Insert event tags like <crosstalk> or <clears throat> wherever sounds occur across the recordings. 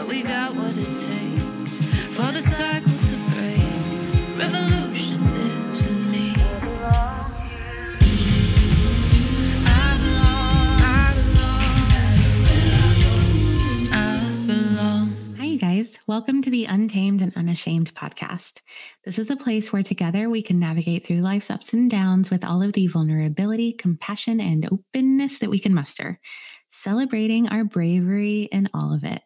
but we got what it takes for the cycle to break. Revolution lives in me. Guys. Welcome to the Untamed and Unashamed podcast. This is a place where together we can navigate through life's ups and downs with all of the vulnerability, compassion, and openness that we can muster, celebrating our bravery in all of it.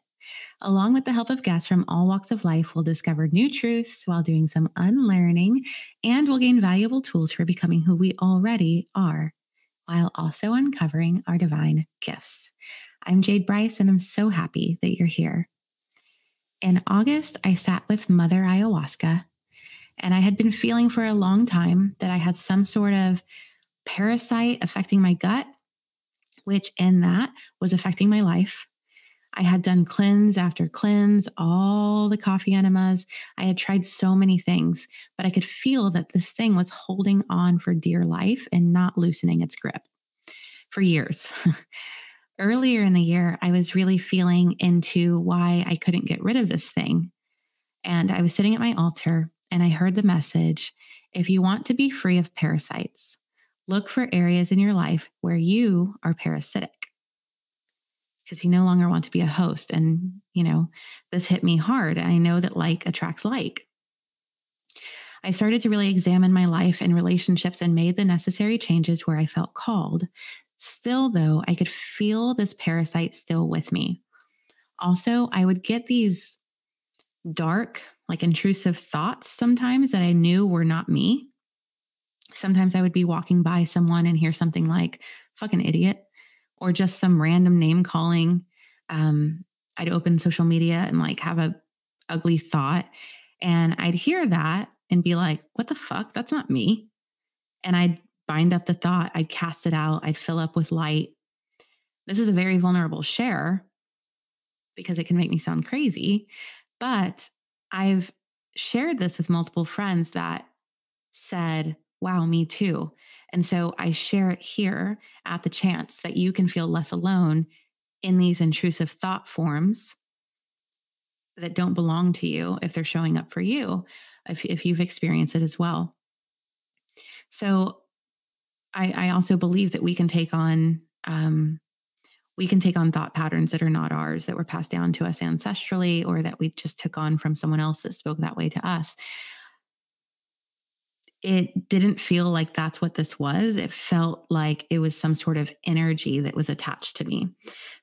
Along with the help of guests from all walks of life, we'll discover new truths while doing some unlearning, and we'll gain valuable tools for becoming who we already are, while also uncovering our divine gifts. I'm Jade Bryce, and I'm so happy that you're here. In August, I sat with Mother Ayahuasca, and I had been feeling for a long time that I had some sort of parasite affecting my gut, which in that was affecting my life. I had done cleanse after cleanse, all the coffee enemas. I had tried so many things, but I could feel that this thing was holding on for dear life and not loosening its grip for years. <laughs> Earlier in the year, I was really feeling into why I couldn't get rid of this thing. And I was sitting at my altar and I heard the message if you want to be free of parasites, look for areas in your life where you are parasitic because you no longer want to be a host. And, you know, this hit me hard. I know that like attracts like. I started to really examine my life and relationships and made the necessary changes where I felt called. Still, though, I could feel this parasite still with me. Also, I would get these dark, like intrusive thoughts sometimes that I knew were not me. Sometimes I would be walking by someone and hear something like, fucking idiot or just some random name calling. Um, I'd open social media and like have a ugly thought, and I'd hear that and be like, "What the fuck? That's not me." And I'd bind up the thought. I'd cast it out. I'd fill up with light. This is a very vulnerable share because it can make me sound crazy, but I've shared this with multiple friends that said, wow, me too. And so I share it here at the chance that you can feel less alone in these intrusive thought forms that don't belong to you if they're showing up for you, if, if you've experienced it as well. So I, I also believe that we can take on um, we can take on thought patterns that are not ours that were passed down to us ancestrally or that we just took on from someone else that spoke that way to us it didn't feel like that's what this was. It felt like it was some sort of energy that was attached to me.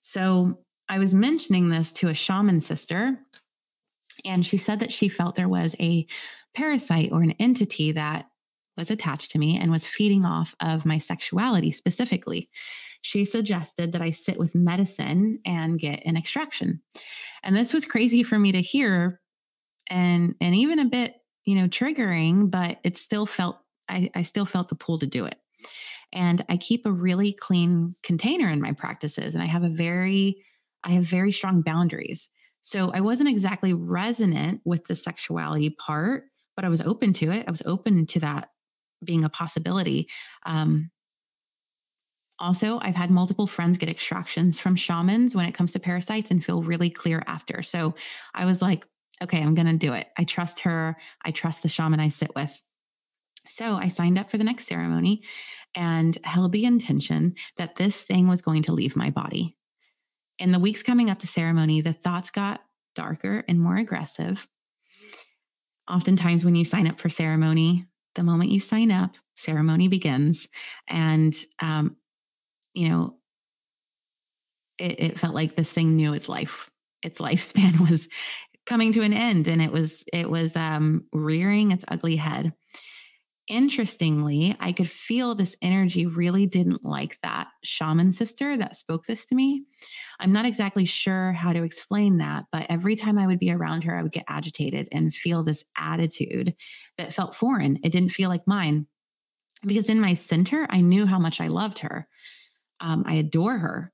So I was mentioning this to a shaman sister, and she said that she felt there was a parasite or an entity that was attached to me and was feeding off of my sexuality specifically. She suggested that I sit with medicine and get an extraction. And this was crazy for me to hear and and even a bit you know, triggering, but it still felt, I, I still felt the pull to do it. And I keep a really clean container in my practices and I have a very, I have very strong boundaries. So I wasn't exactly resonant with the sexuality part, but I was open to it. I was open to that being a possibility. Um, also, I've had multiple friends get extractions from shamans when it comes to parasites and feel really clear after. So I was like, okay, I'm going to do it. I trust her. I trust the shaman I sit with. So I signed up for the next ceremony and held the intention that this thing was going to leave my body. In the weeks coming up to ceremony, the thoughts got darker and more aggressive. Oftentimes, when you sign up for ceremony, the moment you sign up, ceremony begins. And, um, you know, it, it felt like this thing knew its life its lifespan <laughs> was coming to an end and it was it was um, rearing its ugly head. Interestingly i could feel this energy really didn't like that shaman sister that spoke this to me. I'm not exactly sure how to explain that but every time i would be around her i would get agitated and feel this attitude that felt foreign. It didn't feel like mine because in my center i knew how much i loved her. Um, i adore her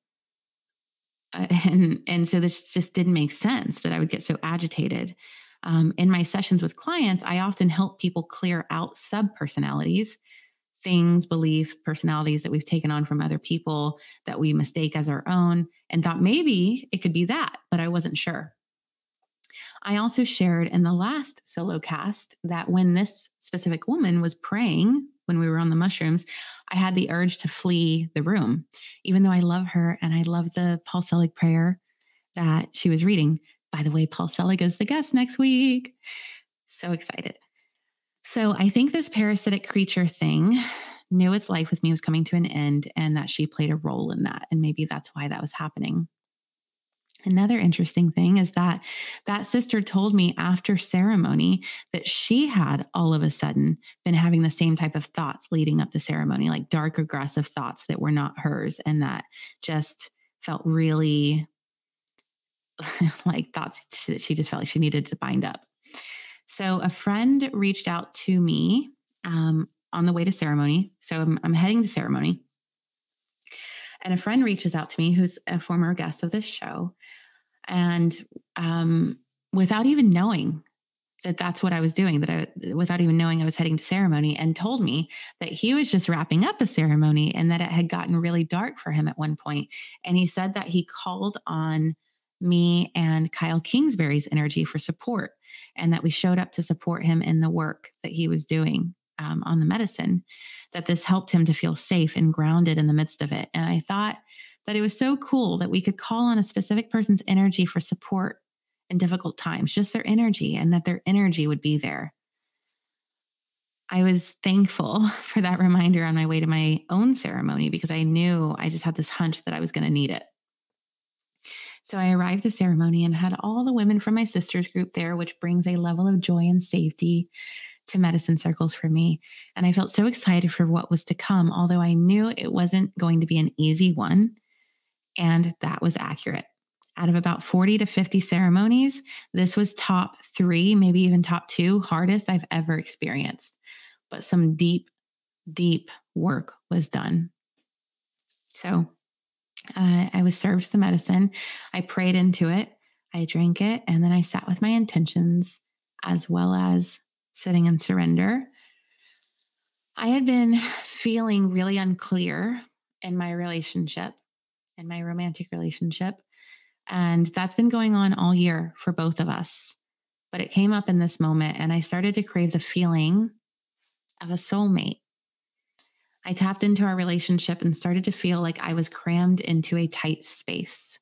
and and so this just didn't make sense that I would get so agitated. Um, in my sessions with clients, I often help people clear out sub personalities, things, belief, personalities that we've taken on from other people that we mistake as our own, and thought maybe it could be that, but I wasn't sure. I also shared in the last solo cast that when this specific woman was praying, when we were on the mushrooms, I had the urge to flee the room, even though I love her and I love the Paul Selig prayer that she was reading. By the way, Paul Selig is the guest next week. So excited. So I think this parasitic creature thing knew its life with me was coming to an end and that she played a role in that. And maybe that's why that was happening. Another interesting thing is that that sister told me after ceremony that she had all of a sudden been having the same type of thoughts leading up to ceremony, like dark, aggressive thoughts that were not hers and that just felt really <laughs> like thoughts that she just felt like she needed to bind up. So a friend reached out to me um, on the way to ceremony. So I'm, I'm heading to ceremony. And a friend reaches out to me who's a former guest of this show. And um, without even knowing that that's what I was doing, that I, without even knowing I was heading to ceremony, and told me that he was just wrapping up a ceremony and that it had gotten really dark for him at one point. And he said that he called on me and Kyle Kingsbury's energy for support, and that we showed up to support him in the work that he was doing um, on the medicine, that this helped him to feel safe and grounded in the midst of it. And I thought that it was so cool that we could call on a specific person's energy for support in difficult times, just their energy, and that their energy would be there. I was thankful <laughs> for that reminder on my way to my own ceremony because I knew I just had this hunch that I was going to need it. So I arrived to ceremony and had all the women from my sister's group there, which brings a level of joy and safety to medicine circles for me. And I felt so excited for what was to come, although I knew it wasn't going to be an easy one. And that was accurate. Out of about 40 to 50 ceremonies, this was top three, maybe even top two hardest I've ever experienced. But some deep, deep work was done. So uh, I was served the medicine. I prayed into it. I drank it. And then I sat with my intentions as well as sitting in surrender. I had been feeling really unclear in my relationship, in my romantic relationship. And that's been going on all year for both of us. But it came up in this moment, and I started to crave the feeling of a soulmate. I tapped into our relationship and started to feel like I was crammed into a tight space,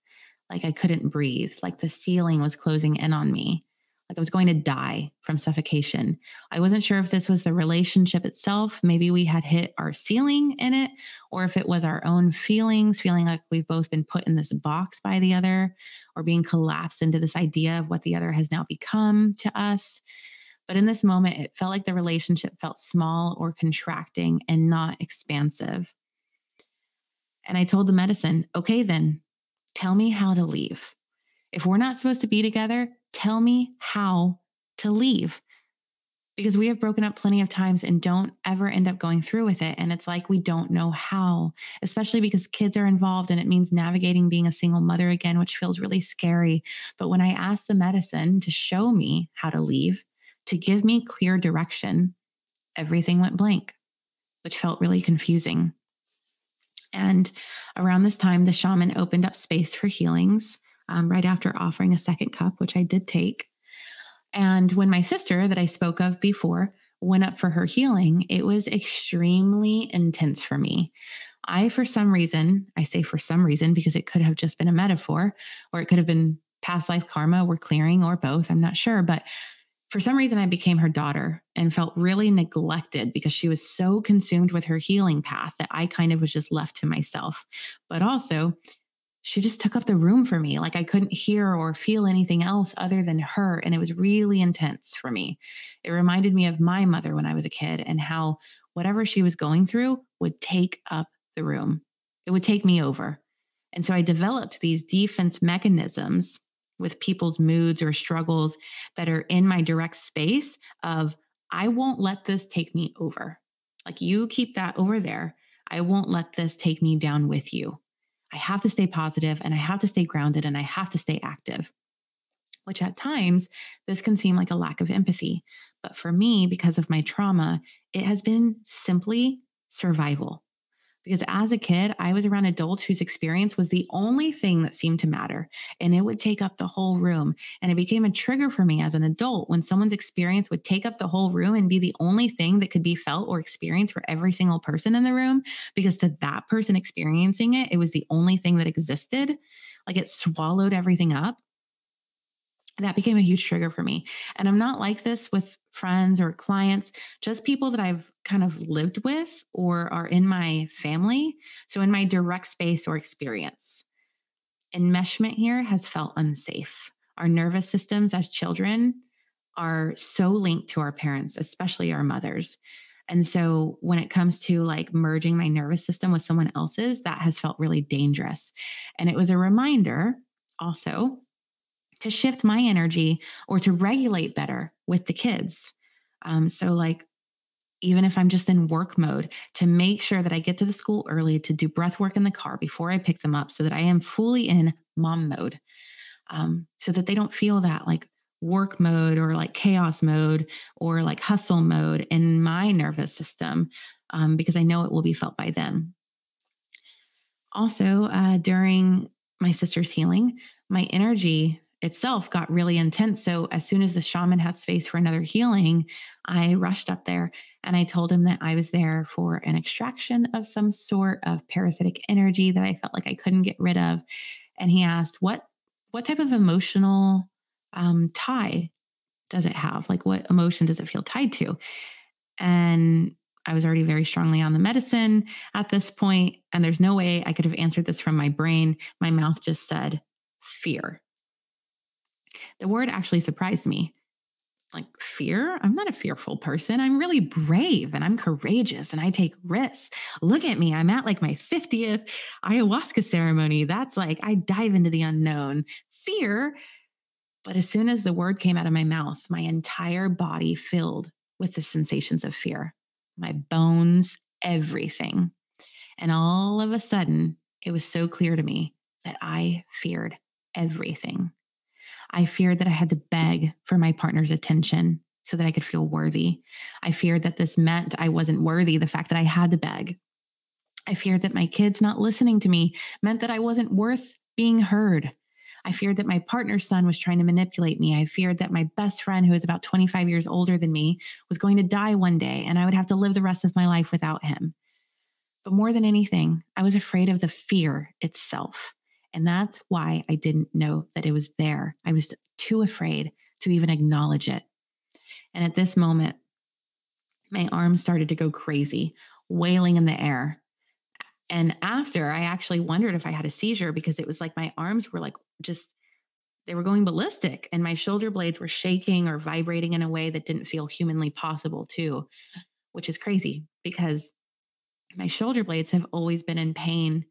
like I couldn't breathe, like the ceiling was closing in on me like I was going to die from suffocation. I wasn't sure if this was the relationship itself. Maybe we had hit our ceiling in it, or if it was our own feelings, feeling like we've both been put in this box by the other, or being collapsed into this idea of what the other has now become to us. But in this moment, it felt like the relationship felt small or contracting and not expansive. And I told the medicine, okay, then tell me how to leave. If we're not supposed to be together, tell me how to leave because we have broken up plenty of times and don't ever end up going through with it. And it's like we don't know how, especially because kids are involved and it means navigating being a single mother again, which feels really scary. But when I asked the medicine to show me how to leave, to give me clear direction, everything went blank, which felt really confusing. And around this time, the shaman opened up space for healings um, right after offering a second cup, which I did take. And when my sister, that I spoke of before, went up for her healing, it was extremely intense for me. I, for some reason, I say for some reason because it could have just been a metaphor or it could have been past life karma we're clearing or both. I'm not sure. But for some reason, I became her daughter and felt really neglected because she was so consumed with her healing path that I kind of was just left to myself. But also, she just took up the room for me. Like I couldn't hear or feel anything else other than her. And it was really intense for me. It reminded me of my mother when I was a kid and how whatever she was going through would take up the room, it would take me over. And so I developed these defense mechanisms with people's moods or struggles that are in my direct space of, I won't let this take me over. Like you keep that over there. I won't let this take me down with you. I have to stay positive and I have to stay grounded and I have to stay active, which at times this can seem like a lack of empathy. But for me, because of my trauma, it has been simply survival. Because as a kid, I was around adults whose experience was the only thing that seemed to matter and it would take up the whole room. And it became a trigger for me as an adult when someone's experience would take up the whole room and be the only thing that could be felt or experienced for every single person in the room. Because to that person experiencing it, it was the only thing that existed. Like it swallowed everything up that became a huge trigger for me. And I'm not like this with friends or clients, just people that I've kind of lived with or are in my family. So in my direct space or experience. Enmeshment here has felt unsafe. Our nervous systems as children are so linked to our parents, especially our mothers. And so when it comes to like merging my nervous system with someone else's, that has felt really dangerous. And it was a reminder also to shift my energy or to regulate better with the kids. Um, so, like, even if I'm just in work mode, to make sure that I get to the school early to do breath work in the car before I pick them up so that I am fully in mom mode, um, so that they don't feel that like work mode or like chaos mode or like hustle mode in my nervous system, um, because I know it will be felt by them. Also, uh, during my sister's healing, my energy itself got really intense. So as soon as the shaman had space for another healing, I rushed up there and I told him that I was there for an extraction of some sort of parasitic energy that I felt like I couldn't get rid of. And he asked, "What what type of emotional um, tie does it have? Like what emotion does it feel tied to?" And I was already very strongly on the medicine at this point, and there's no way I could have answered this from my brain. My mouth just said fear. The word actually surprised me. Like fear? I'm not a fearful person. I'm really brave and I'm courageous and I take risks. Look at me. I'm at like my 50th ayahuasca ceremony. That's like I dive into the unknown. Fear. But as soon as the word came out of my mouth, my entire body filled with the sensations of fear, my bones, everything. And all of a sudden, it was so clear to me that I feared everything. I feared that I had to beg for my partner's attention so that I could feel worthy. I feared that this meant I wasn't worthy, the fact that I had to beg. I feared that my kids not listening to me meant that I wasn't worth being heard. I feared that my partner's son was trying to manipulate me. I feared that my best friend, who is about 25 years older than me, was going to die one day and I would have to live the rest of my life without him. But more than anything, I was afraid of the fear itself. And that's why I didn't know that it was there. I was too afraid to even acknowledge it. And at this moment, my arms started to go crazy, wailing in the air. And after, I actually wondered if I had a seizure because it was like my arms were like just, they were going ballistic and my shoulder blades were shaking or vibrating in a way that didn't feel humanly possible, too, which is crazy because my shoulder blades have always been in pain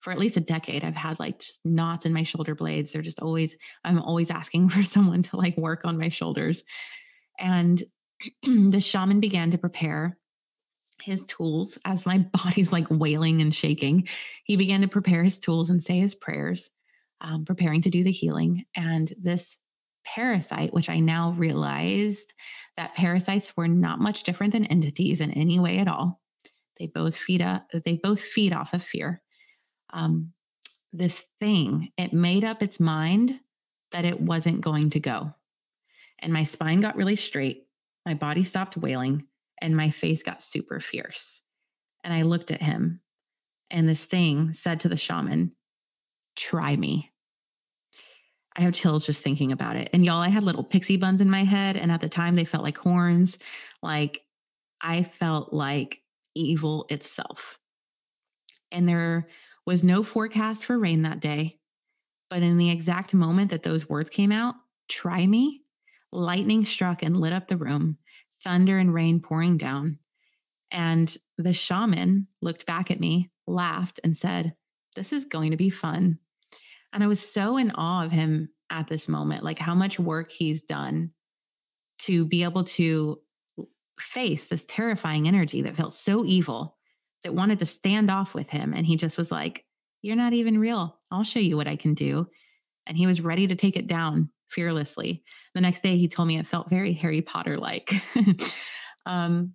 for at least a decade i've had like just knots in my shoulder blades. They're just always i'm always asking <laughs> for someone to like work on my shoulders. And <clears throat> the shaman began to prepare his tools as my <laughs> body's like wailing and shaking. He began to prepare his tools and say his prayers um, preparing to do the healing. And this parasite which i now realized that parasites were not much different than entities in any way at all. They both feed up they both feed off of fear um, this thing, it made up its mind that it wasn't going to go. And my spine got really straight, my body stopped wailing, and my face got super fierce. And I looked at him, and this thing said to the shaman, Try me. I have chills just thinking about it. And y'all, I had little pixie buns in my head. And at the time, they felt like horns. Like I felt like evil itself. And there was no forecast for rain that day. But in the exact moment that those words came out, try me, lightning struck and lit up the room, thunder and rain pouring down. And the shaman looked back at me, laughed, and said, This is going to be fun. And I was so in awe of him at this moment, like how much work he's done to be able to face this terrifying energy that felt so evil that wanted to stand off with him. And he just was like, You're not even real. I'll show you what I can do. And he was ready to take it down fearlessly. The next day, he told me it felt very Harry Potter like. <laughs> um,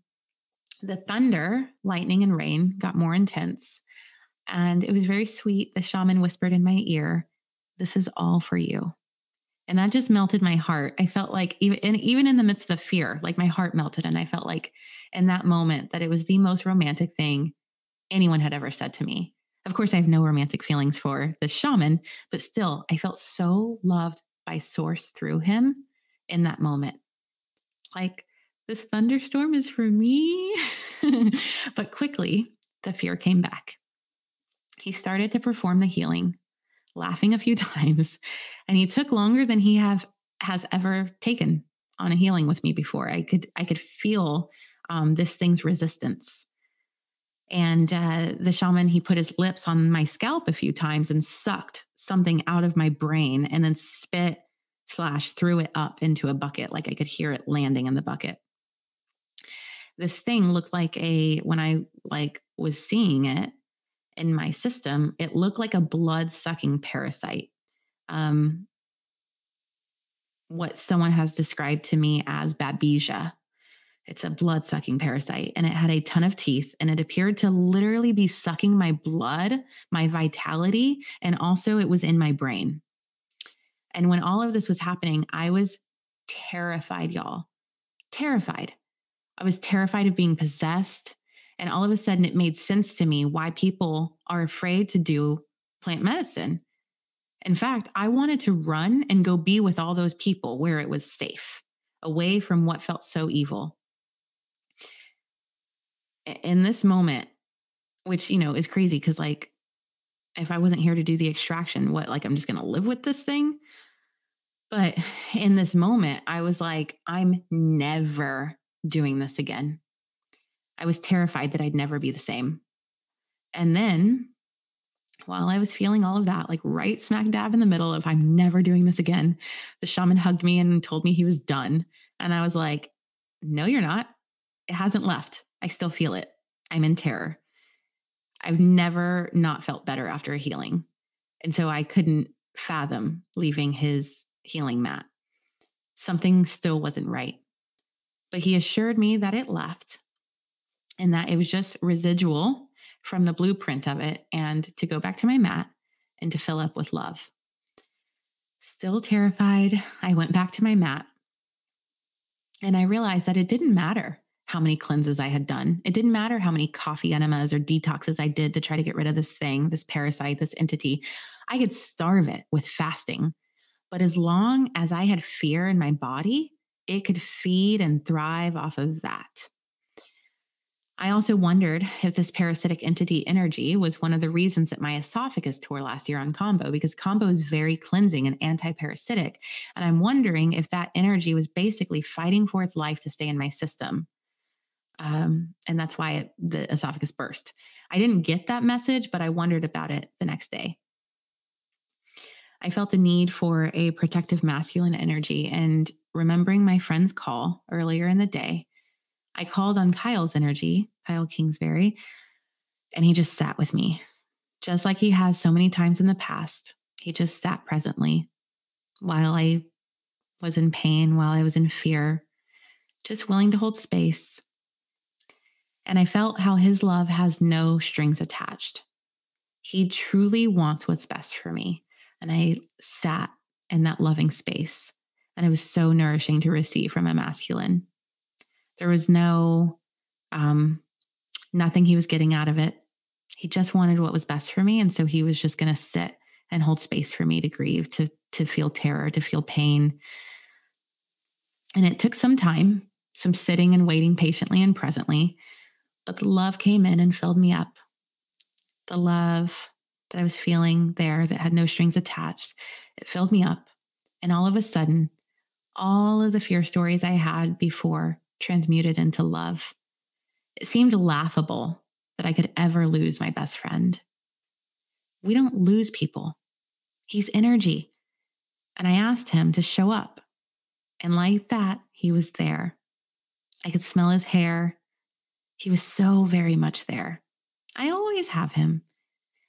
The thunder, lightning, and rain got more intense. And it was very sweet. The shaman whispered in my ear, This is all for you. And that just melted my heart. I felt like even and even in the midst of the fear, like my heart melted. And I felt like in that moment that it was the most romantic thing anyone had ever said to me. Of course, I have no romantic feelings for the shaman, but still, I felt so loved by Source through him in that moment. Like, this thunderstorm is for me. <laughs> but quickly, the fear came back. He started to perform the healing, laughing a few <laughs> times, and he took longer than he have has ever taken on a healing with me before. I could I could feel um, this thing's resistance. And uh, the shaman, he put his lips on my scalp a few times and sucked something out of my brain and then spit slash threw it up into a bucket. Like I could hear it landing in the bucket. This thing looked like a, when I like was seeing it in my system, it looked like a blood sucking parasite. Um, what someone has described to me as babesia it's a blood sucking parasite and it had a ton of teeth and it appeared to literally be sucking my blood, my vitality, and also it was in my brain. And when all of this was happening, I was terrified, y'all. Terrified. I was terrified of being possessed. And all of a sudden, it made sense to me why people are afraid to do plant medicine. In fact, I wanted to run and go be with all those people where it was safe, away from what felt so evil in this moment, which, you know, is crazy because, like, if I wasn't here to do the extraction, what, like, I'm just going to live with this thing? But in this moment, I was like, I'm never doing this again. I was terrified that I'd never be the same. And then while I was feeling all of that, like right smack dab in the middle of I'm never doing this again, the shaman hugged me and told me he was done. And I was like, no, you're not. It hasn't left. I still feel it. I'm in terror. I've never not felt better after a healing. And so I couldn't fathom leaving his healing mat. Something still wasn't right. But he assured me that it left and that it was just residual from the blueprint of it and to go back to my mat and to fill up with love. Still terrified, I went back to my mat and I realized that it didn't matter how many cleanses I had done. It didn't matter how many coffee enemas or detoxes I did to try to get rid of this thing, this parasite, this entity. I could starve it with fasting. But as long as I had fear in my body, it could feed and thrive off of that. I also wondered if this parasitic entity energy was one of the reasons that my esophagus tore last year on kambo, because kambo is very cleansing and anti parasitic. And I'm wondering if that energy was basically fighting for its life to stay in my system. Um, and that's why it, the esophagus burst. I didn't get that message, but I wondered about it the next day. I felt the need for a protective masculine energy. And remembering my friend's call earlier in the day, I called on Kyle's energy, Kyle Kingsbury, and he just sat with me, just like he has so many times in the past. He just sat presently while I was in pain, while I was in fear, just willing to hold space and I felt how his love has no strings attached. He truly wants what's best for me. And I sat in that loving space. And it was so nourishing to receive from a masculine. There was no, um, nothing he was getting out of it. He just wanted what was best for me. And so he was just going to sit and hold space for me to grieve, to, to feel terror, to feel pain. And it took some time, some sitting and waiting patiently and presently but the love came in and filled me up. The love that I was feeling there that had no strings attached, it filled me up. And all of a sudden, all of the fear stories I had before transmuted into love. It seemed laughable that I could ever lose my best friend. We don't lose people, he's energy. And I asked him to show up. And like that, he was there. I could smell his hair. He was so very much there. I always have him.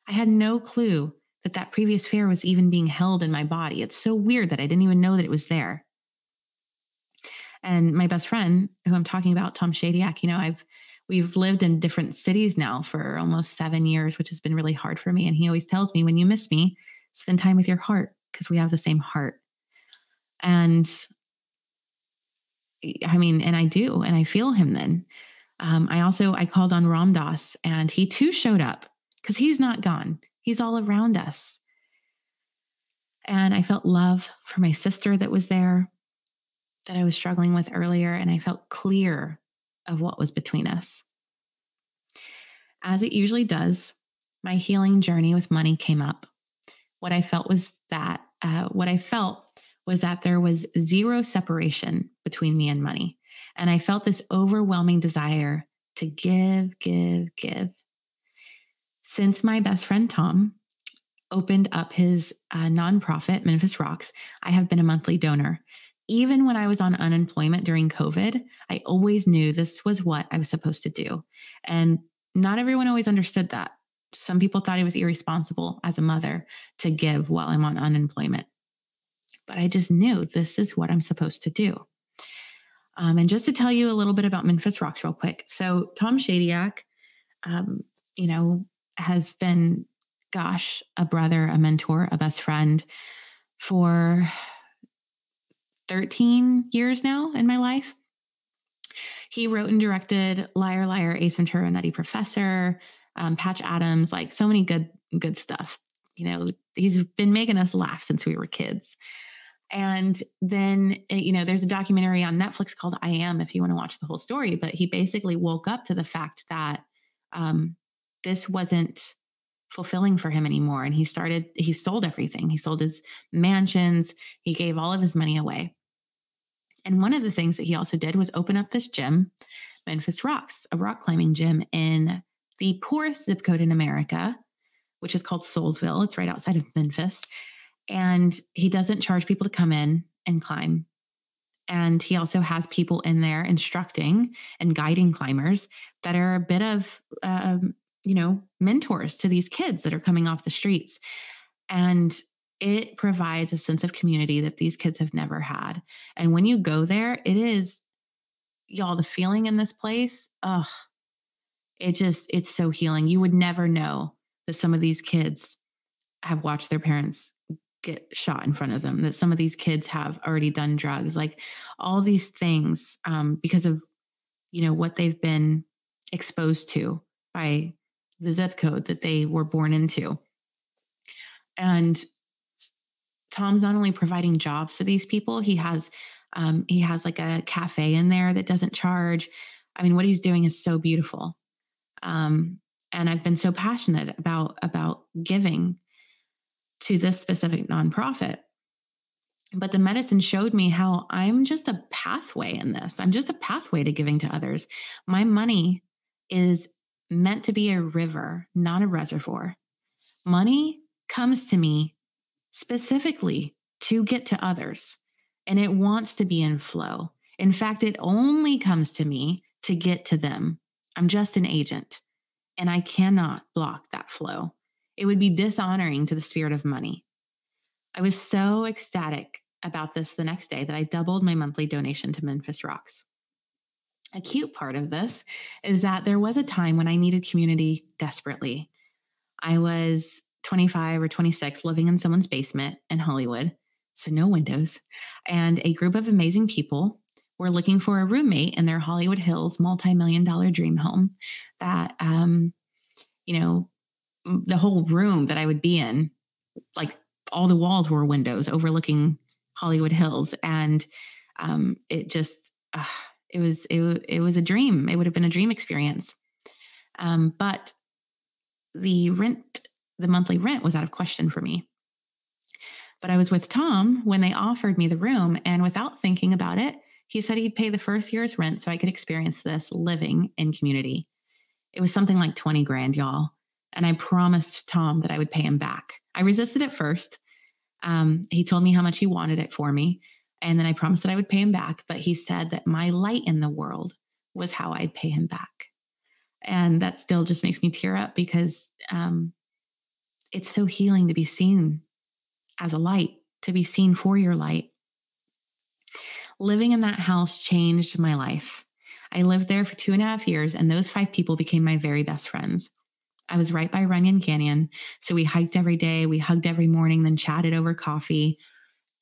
I had no clue that that previous fear was even being held in my body. It's so weird that I didn't even know that it was there. And my best friend, who I'm talking about, Tom Shadyac, you know, I've we've lived in different cities now for almost seven years, which has been really hard for me. And he always tells me, when you miss me, spend time with your heart because we have the same heart. And I mean, and I do, and I feel him then. Um, I also I called on Ram Dass, and he too showed up because he's not gone. He's all around us. And I felt love for my sister that was there that I was struggling with earlier, and I felt clear of what was between us. As it usually does, my healing journey with money came up. What I felt was that, uh, what I felt was that there was zero separation between me and money. And I felt this overwhelming desire to give, give, give. Since my best friend Tom opened up his uh, nonprofit, Memphis Rox, I have been a monthly donor. Even when I was on unemployment during COVID, I always knew this was what I was supposed to do. And not everyone always understood that. Some people thought it was irresponsible as a mother to give while I'm on unemployment. But I just knew this is what I'm supposed to do. Um, and just to tell you a little bit about Memphis Rox, real quick. So, Tom Shadyac, um, you know, has been, gosh, a brother, a mentor, a best friend for 13 years now in my life. He wrote and directed Liar Liar, Ace Ventura, Nutty Professor, um, Patch Adams, like so many good good stuff. You know, he's been making us laugh since we were kids. And then, eh, you know, there's a documentary on Netflix called I Am if you want to watch the whole story. But he basically woke up to the fact that um, this wasn't fulfilling for him anymore. And he started, he sold everything. He sold his mansions, he gave all of his money away. And one of the things that he also did was open up this gym, Memphis Rox, a rock climbing gym in the poorest zip code in America, which is called Soulsville. It's right outside of Memphis. And he doesn't charge people to come in and climb. And he also has people in there instructing and guiding climbers that are a bit of, um, you know, mentors to these kids that are coming off the streets. And it provides a sense of community that these kids have never had. And when you go there, it is, y'all, the feeling in this place, oh, it just, it's so healing. You would never know that some of these kids have watched their parents get shot in front of them, that some of these kids have already done drugs, like all these things um, because of, you know, what they've been exposed to by the zip code that they were born into. And Tom's not only providing jobs to these people, he has um, he has like a cafe in there that doesn't charge. I mean, what he's doing is so beautiful. Um, and I've been so passionate about about giving to this specific nonprofit. But the medicine showed me how I'm just a pathway in this. I'm just a pathway to giving to others. My money is meant to be a river, not a reservoir. Money comes to me specifically to get to others, and it wants to be in flow. In fact, it only comes to me to get to them. I'm just an agent, and I cannot block that flow. It would be dishonoring to the spirit of money. I was so ecstatic about this the next day that I doubled my monthly donation to Memphis Rox. A cute part of this is that there was a time when I needed community desperately. I was 25 or 26 living in someone's basement in Hollywood, so no windows, and a group of amazing people were looking for a roommate in their Hollywood Hills multi million dollar dream home that, um, you know, the whole room that I would be in, like all the walls were windows overlooking Hollywood Hills, and um, it just uh, it was it, it was a dream. It would have been a dream experience, um, but the rent, the monthly rent, was out of question for me. But I was with Tom when they offered me the room, and without thinking about it, he said he'd pay the first year's rent so I could experience this living in community. It was something like 20 grand, y'all. And I promised Tom that I would pay him back. I resisted at first. Um, he told me how much he wanted it for me. And then I promised that I would pay him back. But he said that my light in the world was how I'd pay him back. And that still just makes me tear up because um, it's so healing to be seen as a light, to be seen for your light. Living in that house changed my life. I lived there for two and a half years, and those five people became my very best friends. I was right by Runyon Canyon. So we hiked every day, we hugged every morning, then chatted over coffee.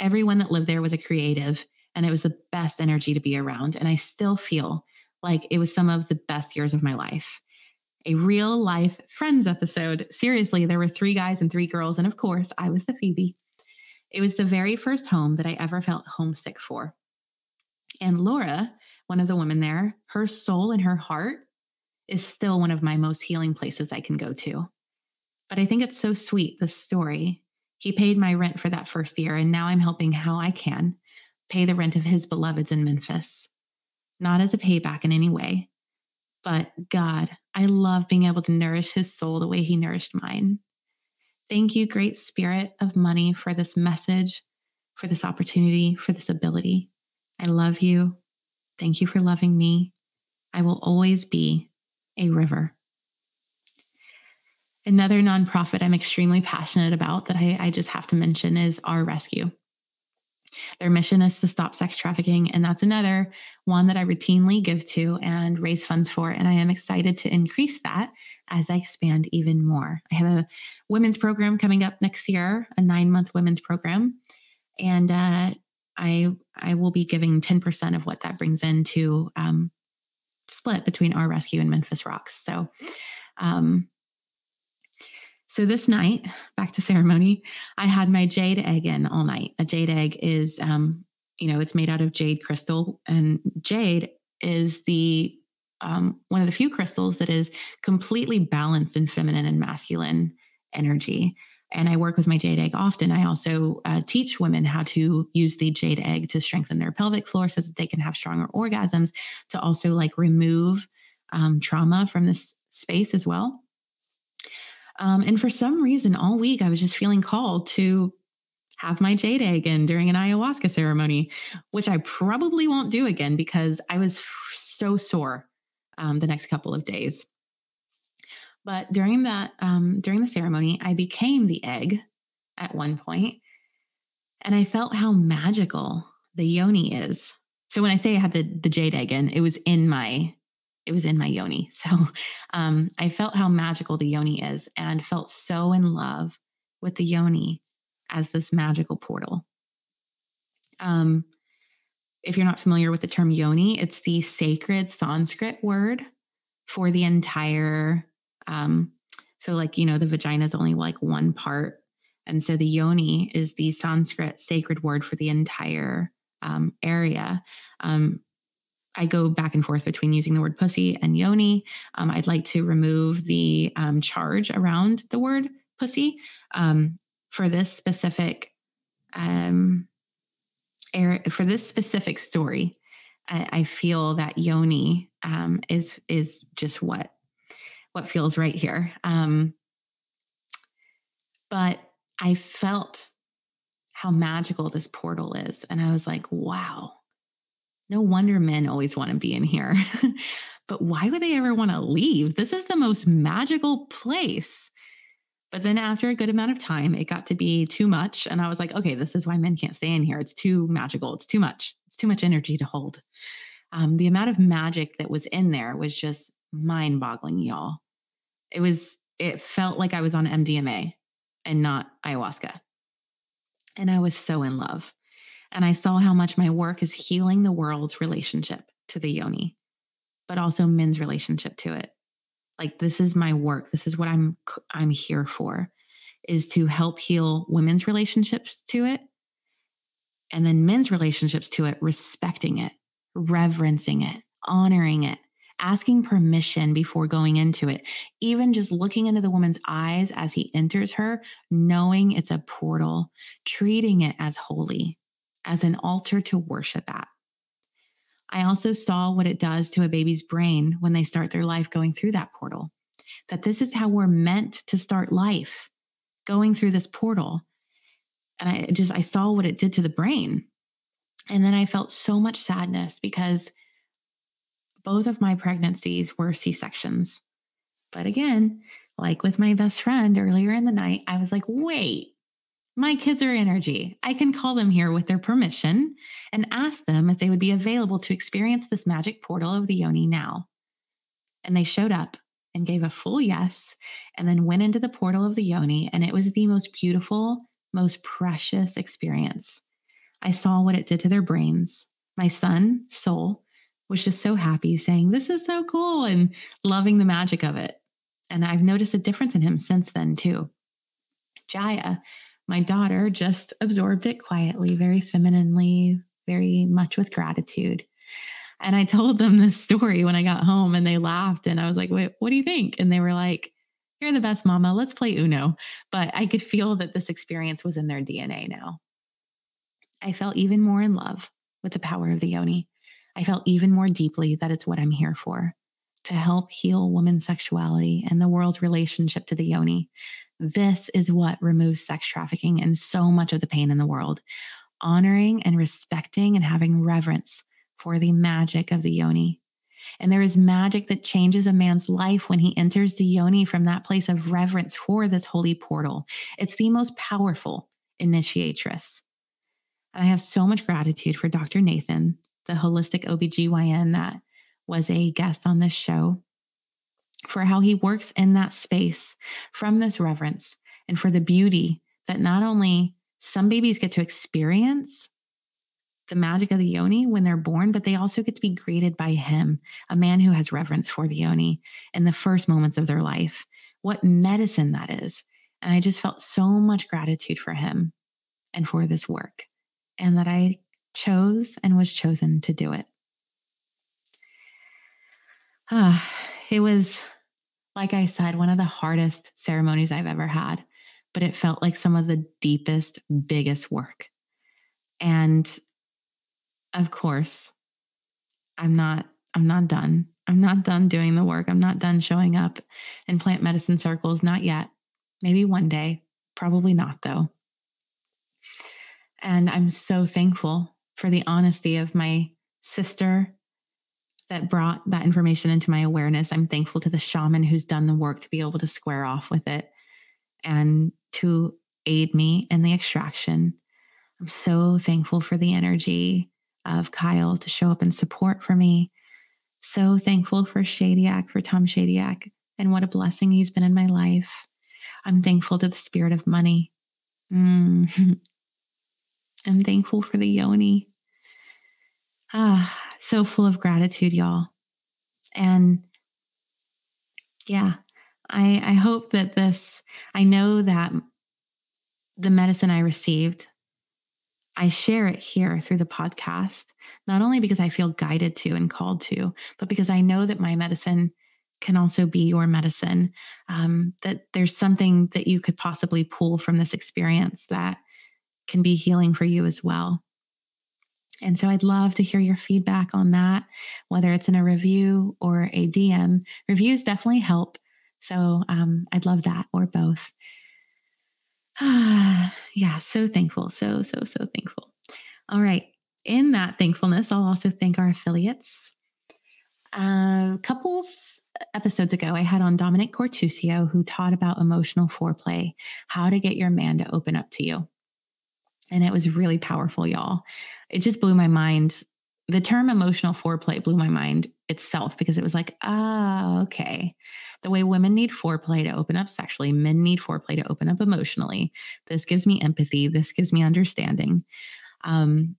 Everyone that lived there was a creative, and it was the best energy to be around. And I still feel like it was some of the best years of my life. A real life friends episode. Seriously, there were three guys and three girls. And of course, I was the Phoebe. It was the very first home that I ever felt homesick for. And Laura, one of the women there, her soul and her heart is still one of my most healing places I can go to. But I think it's so sweet, the story. He paid my rent for that first year, and now I'm helping how I can pay the rent of his beloveds in Memphis. Not as a payback in any way, but God, I love being able to nourish his soul the way he nourished mine. Thank you, Great Spirit of Money, for this message, for this opportunity, for this ability. I love you. Thank you for loving me. I will always be a river. Another nonprofit I'm extremely passionate about that I, I, just have to mention is Our Rescue. Their mission is to stop sex trafficking, and that's another one that I routinely give to and raise funds for. And I am excited to increase that as I expand even more. I have a women's program coming up next year, a nine month women's program, and uh, I I will be giving ten percent of what that brings in to um, split between our rescue and Memphis Rox. So, um, so this night, back to ceremony, I had my jade egg in all night. A jade egg is, um, you know, it's made out of jade crystal, and jade is the um, one of the few crystals that is completely balanced in feminine and masculine energy and I work with my jade egg often. I also uh, teach women how to use the jade egg to strengthen their pelvic floor so that they can have stronger orgasms, to also like remove um, trauma from this space as well. Um, and for some reason, all week I was just feeling called to have my jade egg in during an ayahuasca ceremony, which I probably won't do again because I was so sore um, the next couple of days. But during that, um, during the ceremony, I became the egg at one point, and I felt how magical the yoni is. So when I say I had the the jade egg in, it was in my it was in my yoni. <laughs> So um, I felt how magical the yoni is, and felt so in love with the yoni as this magical portal. Um, if you're not familiar with the term yoni, it's the sacred Sanskrit word for the entire um, so, like, you know, the vagina is only like one part. And so the yoni is the Sanskrit sacred word for the entire um, area. Um, I go back and forth between using the word pussy and yoni. Um, I'd like to remove the um, charge around the word pussy um, for this specific area, for this specific story. I, I feel that yoni um, is is just what what feels right here. Um, but I felt how magical this portal is. And I was like, wow, no wonder men always want to be in here. <laughs> but why would they ever want to leave? This is the most magical place. But then after a good amount of time, it got to be too much. And I was like, okay, this is why men can't stay in here. It's too magical. It's too much. It's too much energy to hold. Um, the amount of magic that was in there was just mind boggling, y'all. It was, it felt like I was on MDMA and not ayahuasca. And I was so in love. And I saw how much my work is healing the world's relationship to the yoni, but also men's relationship to it. Like this is my work. This is what I'm I'm here for is to help heal women's relationships to it and then men's relationships to it, respecting it, reverencing it, honoring it, asking permission before going into it, even just looking into the woman's eyes as he enters her, knowing it's a portal, treating it as holy, as an altar to worship at. I also saw what it does to a baby's brain when they start their life going through that portal. That this is how we're meant to start life, going through this portal. And I just, I saw what it did to the brain. And then I felt so much sadness because both of my pregnancies were C sections. But again, like with my best friend earlier in the night, I was like, wait, My kids are energy. I can call them here with their permission and ask them if they would be available to experience this magic portal of the yoni now. And they showed up and gave a full yes, and then went into the portal of the yoni. And it was the most beautiful, most precious experience. I saw what it did to their brains. My son, Soul, was just so happy, saying, This is so cool, and loving the magic of it. And I've noticed a difference in him since then, too. Jaya, my daughter, just absorbed it quietly, very femininely, very much with gratitude. And I told them this story when I got home and they laughed. And I was like, Wait, what do you think? And they were like, You're the best mama. Let's play Uno. But I could feel that this experience was in their DNA now. I felt even more in love with the power of the yoni. I felt even more deeply that it's what I'm here for to help heal women's sexuality and the world's relationship to the yoni. This is what removes sex trafficking and so much of the pain in the world. Honoring and respecting and having reverence for the magic of the yoni. And there is magic that changes a man's life when he enters the yoni from that place of reverence for this holy portal. It's the most powerful initiatress. And I have so much gratitude for Dr. Nathan, the holistic OBGYN that was a guest on this show, for how he works in that space from this reverence and for the beauty that not only some babies get to experience the magic of the yoni when they're born, but they also get to be greeted by him, a man who has reverence for the yoni in the first moments of their life. What medicine that is. And I just felt so much gratitude for him and for this work and that I chose and was chosen to do it. Ah, it was, like I said, one of the hardest ceremonies I've ever had, but it felt like some of the deepest, biggest work. And of course, I'm not, I'm not done. I'm not done doing the work. I'm not done showing up in plant medicine circles, not yet. Maybe one day, probably not though. And I'm so thankful for the honesty of my sister that brought that information into my awareness. I'm thankful to the shaman who's done the work to be able to square off with it and to aid me in the extraction. I'm so thankful for the energy of Kyle to show up and support for me. So thankful for Shadyac, for Tom Shadyac, and what a blessing he's been in my life. I'm thankful to the spirit of money. Mm. <laughs> I'm thankful for the yoni. Ah, so full of gratitude, y'all. And yeah, I, I hope that this, I know that the medicine I received, I share it here through the podcast, not only because I feel guided to and called to, but because I know that my medicine can also be your medicine. Um, that there's something that you could possibly pull from this experience that can be healing for you as well. And so I'd love to hear your feedback on that, whether it's in a review or a DM. Reviews definitely help. So um, I'd love that or both. <sighs> yeah, so thankful. So, so, so thankful. All right. In that thankfulness, I'll also thank our affiliates. Uh, couples episodes ago, I had on Dominic Quartuccio, who taught about emotional foreplay, how to get your man to open up to you. And it was really powerful, y'all. It just blew my mind. The term emotional foreplay blew my mind itself because it was like, ah, okay. The way women need foreplay to open up sexually, men need foreplay to open up emotionally. This gives me empathy. This gives me understanding. Um,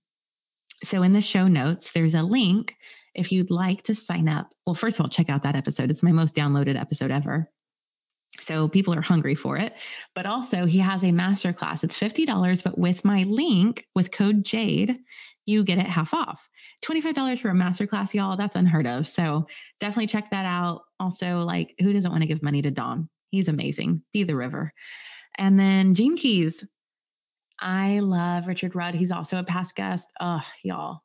so in the show notes, there's a link if you'd like to sign up. Well, first of all, check out that episode. It's my most downloaded episode ever. So people are hungry for it. But also, he has a masterclass. It's $50, but with my link with code JADE, you get it half off. $25 for a masterclass, y'all, that's unheard of. So definitely check that out. Also, like, who doesn't want to give money to Dom? He's amazing. Be the river. And then Gene Keys. I love Richard Rudd. He's also a past guest. Oh, y'all.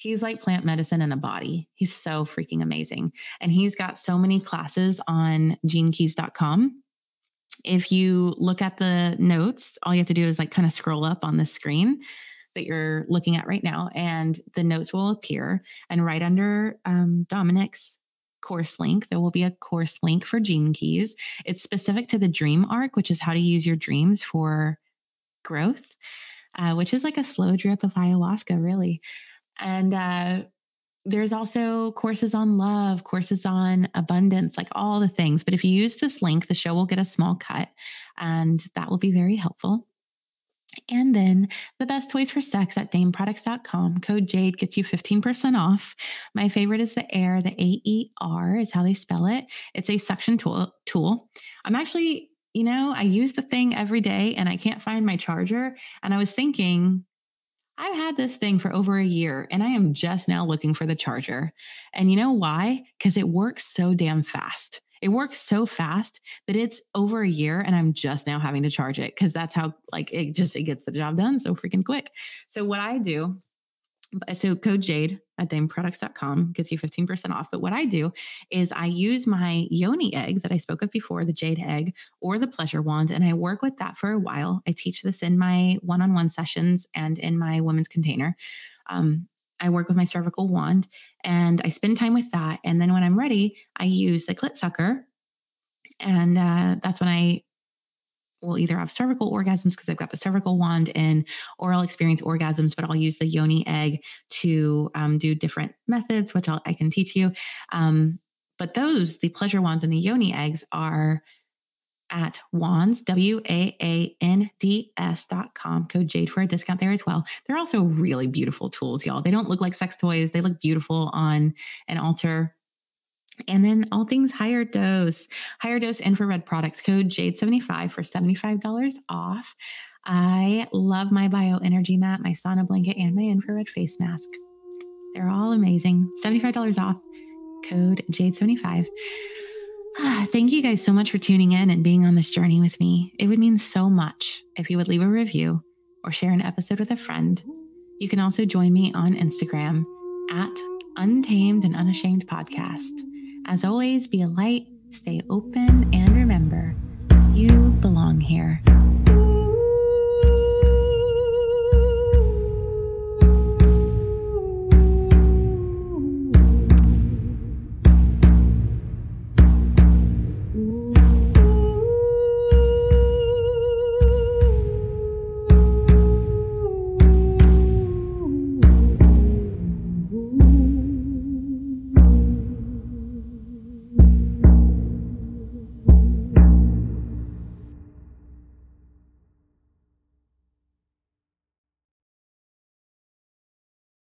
He's like plant medicine in a body. He's so freaking amazing. And he's got so many classes on genekeys.com. If you look at the notes, all you have to do is like kind of scroll up on the screen that you're looking at right now, and the notes will appear. And right under um, Dominic's course link, there will be a course link for Gene Keys. It's specific to the dream arc, which is how to use your dreams for growth, uh, which is like a slow drip of ayahuasca, really. And uh, there's also courses on love, courses on abundance, like all the things. But if you use this link, the show will get a small cut, and that will be very helpful. And then the best toys for sex at dameproducts.com. Code JADE gets you 15% off. My favorite is the Aer, the A E R is how they spell it. It's a suction tool. tool. I'm actually, you know, I use the thing every day and I can't find my charger. And I was thinking, I've had this thing for over a year and I am just now looking for the charger. And you know why? Because it works so damn fast. It works so fast that it's over a year and I'm just now having to charge it because that's how like it just it gets the job done so freaking quick. So what I do so code jade at dameproducts.com gets you 15% off. But what i do is i use my yoni egg that i spoke of before the jade egg or the pleasure wand and i work with that for a while. I teach this in my one-on-one sessions and in my women's container. Um, i work with my cervical wand and i spend time with that. And then when i'm ready i use the clit sucker. And uh, that's when i will either have cervical orgasms because I've got the cervical wand in, or I'll experience orgasms, but I'll use the yoni egg to um, do different methods, which I'll, i can teach you. Um, but those, the pleasure wands and the yoni eggs, are at wands, W A A N D S dot com. Code Jade for a discount there as well. They're also really beautiful tools, y'all. They don't look like sex toys, they look beautiful on an altar and then all things HigherDOSE, higher dose infrared products, code JADE75 for $75 off. I love my bioenergy mat, my sauna blanket, and my infrared face mask. They're all amazing. $75 off, code JADE75. Ah, thank you guys so much for tuning in and being on this journey with me. It would mean so much if you would leave a review or share an episode with a friend. You can also join me on Instagram at Untamed and Unashamed Podcast. As always, be a light, stay open, and remember, you belong here.